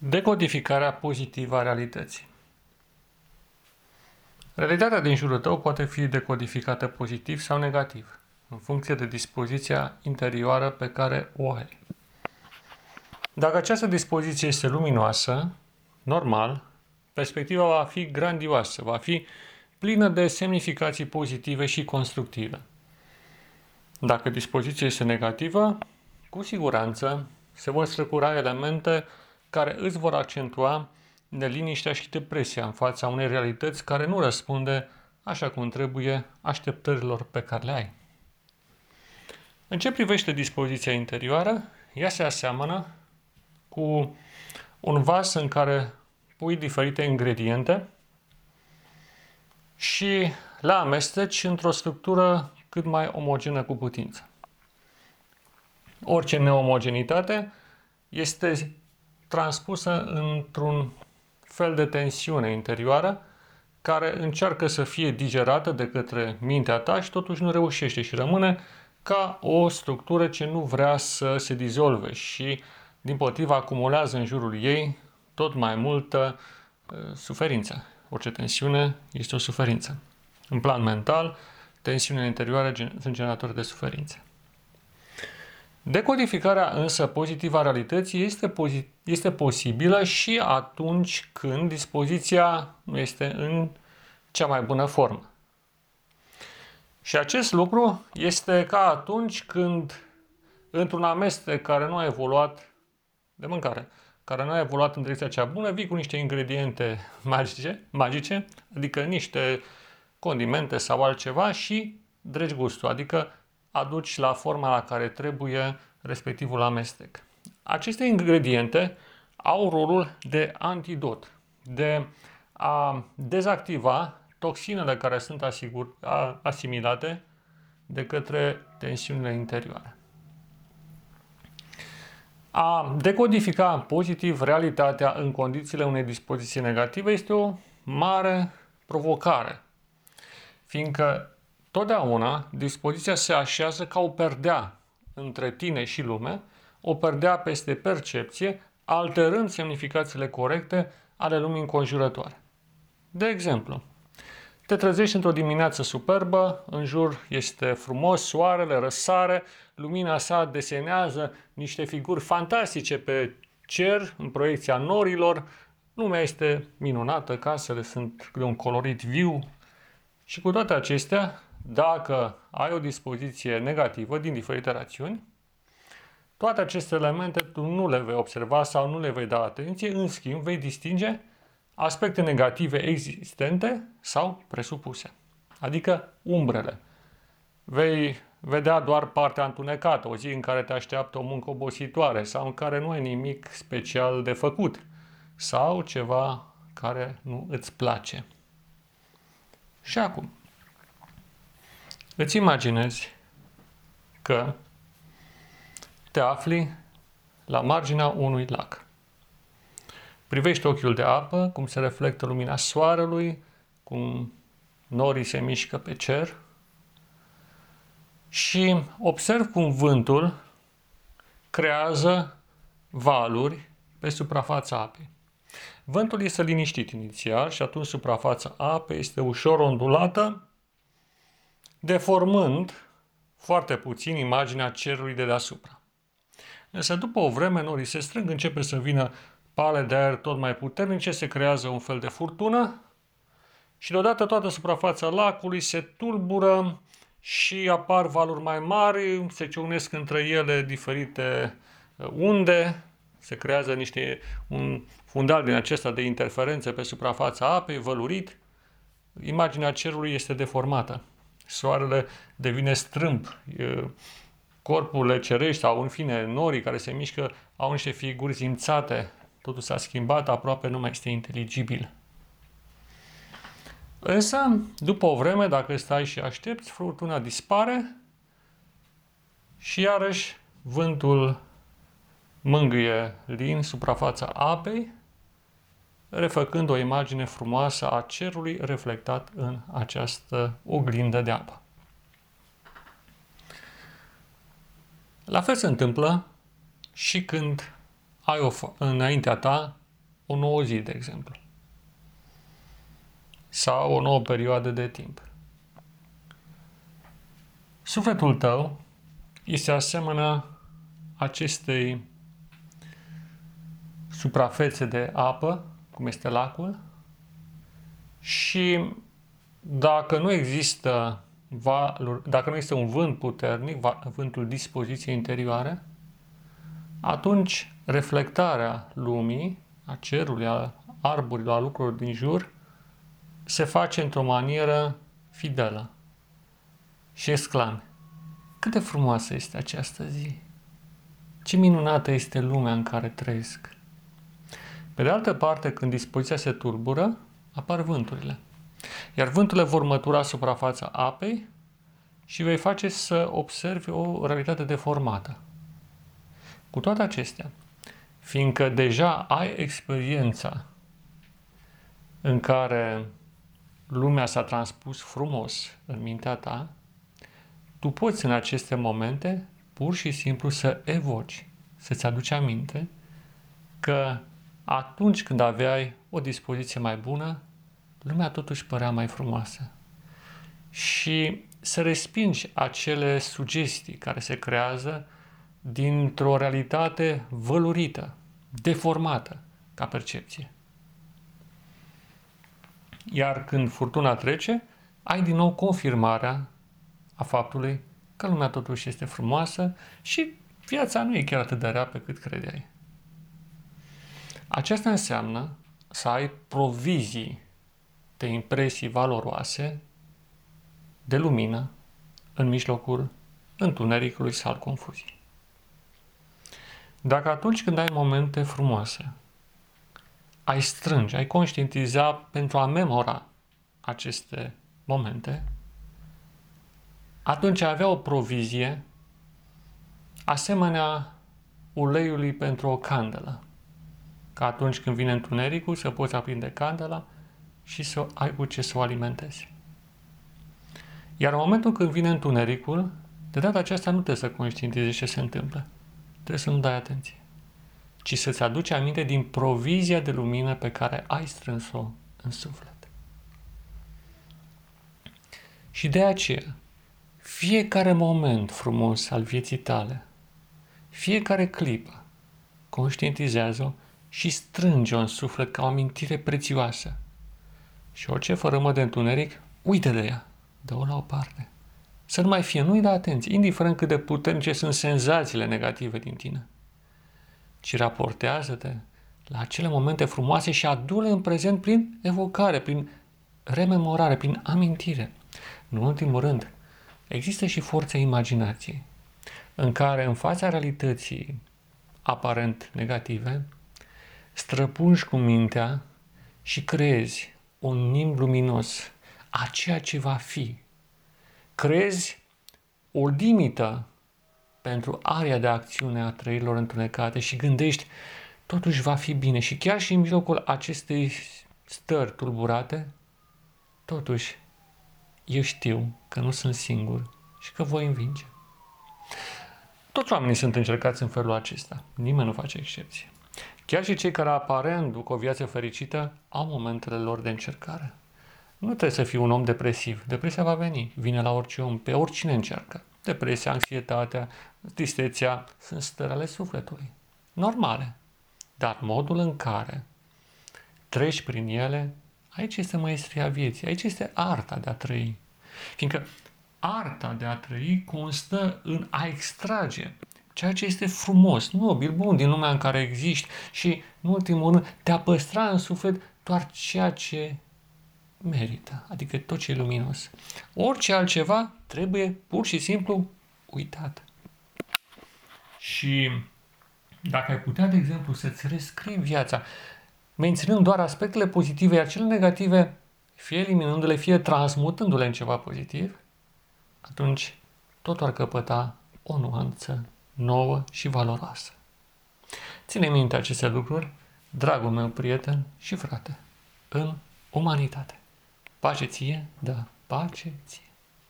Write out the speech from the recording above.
Decodificarea pozitivă a realității. Realitatea din jurul tău poate fi decodificată pozitiv sau negativ, în funcție de dispoziția interioară pe care o ai. Dacă această dispoziție este luminoasă, normal, perspectiva va fi grandioasă, va fi plină de semnificații pozitive și constructive. Dacă dispoziția este negativă, cu siguranță se vor străcura elemente care îți vor accentua neliniștea și depresia în fața unei realități care nu răspunde așa cum trebuie așteptărilor pe care le ai. În ce privește dispoziția interioară, ea se aseamănă cu un vas în care pui diferite ingrediente și le amesteci într-o structură cât mai omogenă cu putință. Orice neomogenitate este transpusă într-un fel de tensiune interioară care încearcă să fie digerată de către mintea ta și totuși nu reușește și rămâne ca o structură ce nu vrea să se dizolve și din potriva acumulează în jurul ei tot mai multă uh, suferință. Orice tensiune este o suferință. În plan mental, tensiunile interioare sunt generatoare de suferință. Decodificarea însă pozitivă a realității este, este posibilă și atunci când dispoziția nu este în cea mai bună formă. Și acest lucru este ca atunci când într-un amestec care nu a evoluat de mâncare, care nu a evoluat în direcția cea bună, vii cu niște ingrediente magice, magice adică niște condimente sau altceva și dregi gustul, adică aduci la forma la care trebuie respectivul amestec. Aceste ingrediente au rolul de antidot, de a dezactiva toxinele care sunt asigur, a, asimilate de către tensiunile interioare. A decodifica pozitiv realitatea în condițiile unei dispoziții negative este o mare provocare, fiindcă Totdeauna, dispoziția se așează ca o perdea între tine și lume, o perdea peste percepție, alterând semnificațiile corecte ale lumii înconjurătoare. De exemplu, te trezești într-o dimineață superbă, în jur este frumos, soarele răsare, lumina sa desenează niște figuri fantastice pe cer, în proiecția norilor, lumea este minunată, casele sunt de un colorit viu și cu toate acestea, dacă ai o dispoziție negativă din diferite rațiuni, toate aceste elemente tu nu le vei observa sau nu le vei da atenție, în schimb vei distinge aspecte negative existente sau presupuse, adică umbrele. Vei vedea doar partea întunecată, o zi în care te așteaptă o muncă obositoare sau în care nu ai nimic special de făcut sau ceva care nu îți place. Și acum, Îți imaginezi că te afli la marginea unui lac. Privești ochiul de apă, cum se reflectă lumina soarelui, cum norii se mișcă pe cer și observ cum vântul creează valuri pe suprafața apei. Vântul este liniștit inițial și atunci suprafața apei este ușor ondulată deformând foarte puțin imaginea cerului de deasupra. Însă după o vreme norii se strâng, începe să vină pale de aer tot mai puternice, se creează un fel de furtună și deodată toată suprafața lacului se tulbură și apar valuri mai mari, se ciunesc între ele diferite uh, unde, se creează niște, un fundal din acesta de interferențe pe suprafața apei, vălurit, imaginea cerului este deformată soarele devine strâmb, corpurile cerești sau în fine norii care se mișcă au niște figuri simțate, totul s-a schimbat, aproape nu mai este inteligibil. Însă, după o vreme, dacă stai și aștepți, furtuna dispare și iarăși vântul mângâie lin suprafața apei, refăcând o imagine frumoasă a cerului reflectat în această oglindă de apă. La fel se întâmplă și când ai o, înaintea ta o nouă zi, de exemplu. Sau o nouă perioadă de timp. Sufletul tău este asemenea acestei suprafețe de apă, cum este lacul, și dacă nu există valuri, dacă nu este un vânt puternic, vântul dispoziției interioare, atunci reflectarea lumii, a cerului, a arborilor, a lucrurilor din jur, se face într-o manieră fidelă și exclame. Cât de frumoasă este această zi! Ce minunată este lumea în care trăiesc! Pe de altă parte, când dispoziția se tulbură, apar vânturile. Iar vânturile vor mătura suprafața apei și vei face să observi o realitate deformată. Cu toate acestea, fiindcă deja ai experiența în care lumea s-a transpus frumos în mintea ta, tu poți în aceste momente pur și simplu să evoci, să-ți aduci aminte că atunci când aveai o dispoziție mai bună, lumea totuși părea mai frumoasă. Și să respingi acele sugestii care se creează dintr-o realitate vălurită, deformată ca percepție. Iar când furtuna trece, ai din nou confirmarea a faptului că lumea totuși este frumoasă și viața nu e chiar atât de rea pe cât credeai. Aceasta înseamnă să ai provizii de impresii valoroase de lumină în mijlocul întunericului sau al confuziei. Dacă atunci când ai momente frumoase, ai strânge, ai conștientiza pentru a memora aceste momente, atunci ai avea o provizie asemenea uleiului pentru o candelă. Ca atunci când vine întunericul să poți aprinde candela și să ai cu ce să o alimentezi. Iar în momentul când vine întunericul, de data aceasta nu trebuie să conștientizezi ce se întâmplă. Trebuie să nu dai atenție. Ci să-ți aduci aminte din provizia de lumină pe care ai strâns-o în suflet. Și de aceea, fiecare moment frumos al vieții tale, fiecare clipă, conștientizează-o și strânge-o în suflet ca o amintire prețioasă. Și orice fărâmă de întuneric, uite de ea, dă-o la o parte. Să nu mai fie, nu-i da atenție, indiferent cât de puternice sunt senzațiile negative din tine. Ci raportează-te la acele momente frumoase și adu-le în prezent prin evocare, prin rememorare, prin amintire. Nu în ultimul rând, există și forța imaginației, în care în fața realității aparent negative, străpungi cu mintea și creezi un nimb luminos a ceea ce va fi. Crezi o limită pentru area de acțiune a trăirilor întunecate și gândești totuși va fi bine și chiar și în mijlocul acestei stări tulburate, totuși eu știu că nu sunt singur și că voi învinge. Toți oamenii sunt încercați în felul acesta. Nimeni nu face excepție. Chiar și cei care aparent duc o viață fericită au momentele lor de încercare. Nu trebuie să fii un om depresiv. Depresia va veni. Vine la orice om, pe oricine încearcă. Depresia, anxietatea, tristețea sunt stări ale sufletului. Normale. Dar modul în care treci prin ele, aici este maestria vieții, aici este arta de a trăi. Fiindcă arta de a trăi constă în a extrage ceea ce este frumos, nobil, bun din lumea în care existi și, în ultimul rând, te a păstra în suflet doar ceea ce merită, adică tot ce e luminos. Orice altceva trebuie pur și simplu uitat. Și dacă ai putea, de exemplu, să-ți rescrii viața, menținând doar aspectele pozitive, iar cele negative, fie eliminându-le, fie transmutându-le în ceva pozitiv, atunci tot ar căpăta o nuanță nouă și valoroasă. Ține minte aceste lucruri, dragul meu prieten și frate, în umanitate. Pace ție, da, pace ție.